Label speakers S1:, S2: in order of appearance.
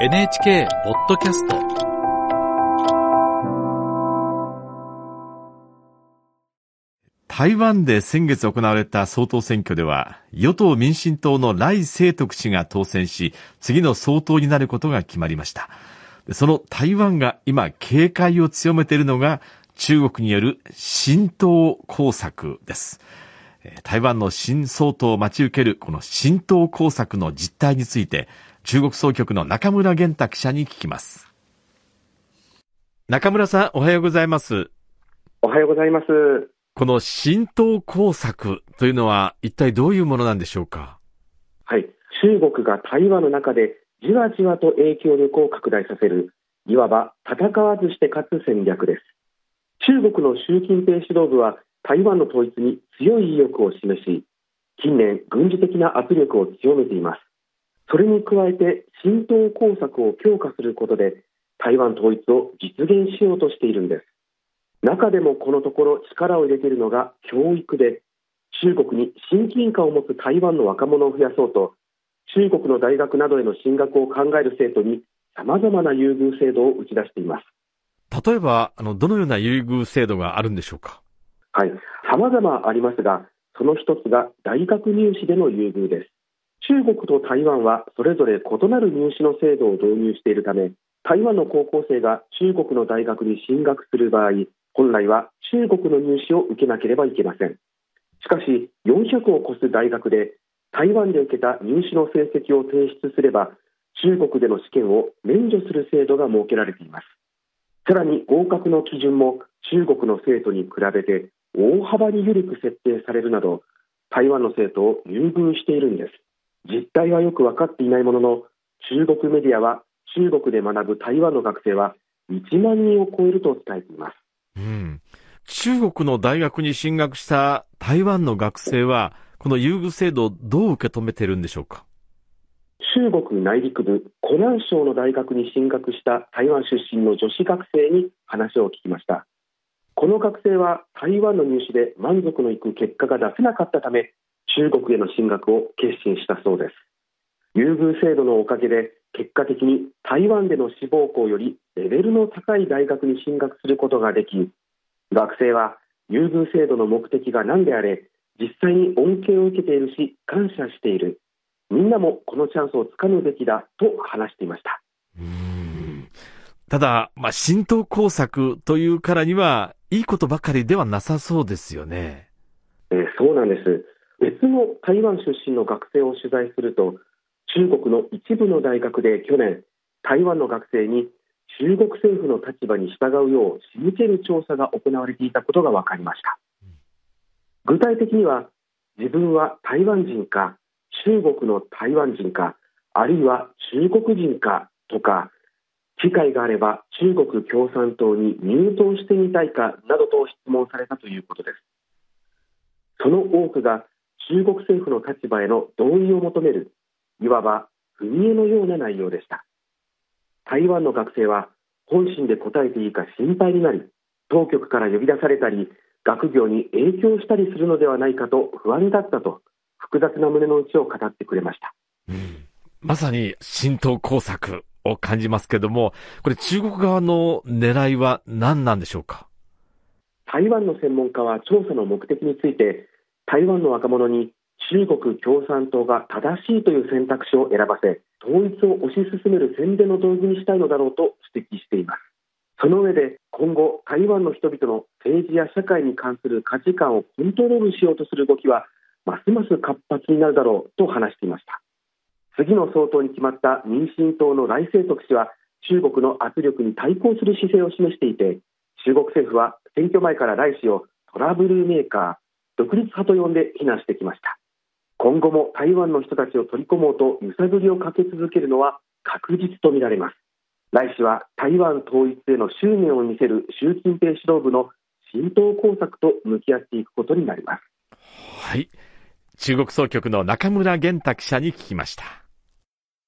S1: NHK ポッドキャスト
S2: 台湾で先月行われた総統選挙では、与党民進党の来清徳氏が当選し、次の総統になることが決まりました。その台湾が今警戒を強めているのが、中国による新党工作です。台湾の新総統を待ち受けるこの新党工作の実態について、中国総局の中村玄太記者に聞きます。中村さん、おはようございます。
S3: おはようございます。
S2: この新党工作というのは一体どういうものなんでしょうか？
S3: はい。中国が台湾の中でじわじわと影響力を拡大させる、いわば戦わずして勝つ戦略です。中国の習近平指導部は台湾の統一に強い意欲を示し、近年軍事的な圧力を強めています。それに加えて浸透工作を強化することで台湾統一を実現しようとしているんです。中でもこのところ力を入れているのが教育で中国に親近感を持つ台湾の若者を増やそうと中国の大学などへの進学を考える生徒にさまざまな優遇制度を打ち出しています。
S2: 例えばあのどのような優遇制度があるんでしょうか？
S3: はい。さまざまありますがその一つが大学入試での優遇です中国と台湾はそれぞれ異なる入試の制度を導入しているため台湾の高校生が中国の大学に進学する場合本来は中国の入試を受けなければいけません。しかし400を超す大学で台湾で受けた入試の成績を提出すれば中国での試験を免除する制度が設けられています。さらに合格の基準も中国の生徒に比べて大幅に緩く設定されるなど台湾の生徒を優遇しているんです。実態はよく分かっていないものの中国メディアは中国で学ぶ台湾の学生は1万人を超えると伝えています、
S2: うん、中国の大学に進学した台湾の学生はこの優遇制度をどう受け止めているんでしょうか？
S3: 中国内陸部湖南省の大学に進学した台湾出身の女子学生に話を聞きました。この学生は台湾の入試で満足のいく結果が出せなかったため中国への進学を決心したそうです優遇制度のおかげで結果的に台湾での志望校よりレベルの高い大学に進学することができ学生は優遇制度の目的が何であれ実際に恩恵を受けているし感謝しているみんなもこのチャンスをつかむべきだと話していました
S2: ただ、まあ、浸透工作というからにはいいことばかりではなさそうですよね。
S3: えー、そうなんです。別の台湾出身の学生を取材すると中国の一部の大学で去年台湾の学生に中国政府の立場に従うよう仕向ける調査が行われていたことが分かりました。具体的には自分は台湾人か中国の台湾人かあるいは中国人かとか機会があれば中国共産党に入党してみたいかなどと質問されたということです。その多くが中国政府の立場への同意を求めるいわば踏み絵のような内容でした。台湾の学生は本心で答えていいか心配になり当局から呼び出されたり学業に影響したりするのではないかと不安だったと複雑な胸の内を語ってくれました、
S2: うん、まさに浸透工作を感じますけどもこれ中国側の狙いは何なんでしょうか？
S3: 台湾の専門家は調査の目的について台湾の若者に中国共産党が正しいという選択肢を選ばせ統一を推し進める宣伝の道具にしたいのだろうと指摘しています。その上で今後台湾の人々の政治や社会に関する価値観をコントロールしようとする動きはますます活発になるだろうと話していました。次の総統に決まった民進党の来清徳氏は中国の圧力に対抗する姿勢を示していて中国政府は選挙前から来氏をトラブルメーカー独立派と呼んで非難してきました。今後も台湾の人たちを取り込もうと揺さぶりをかけ続けるのは確実とみられます。来週は台湾統一への執念を見せる習近平指導部の浸透工作と向き合っていくことになります。
S2: はい。中国総局の中村玄太記者に聞きました。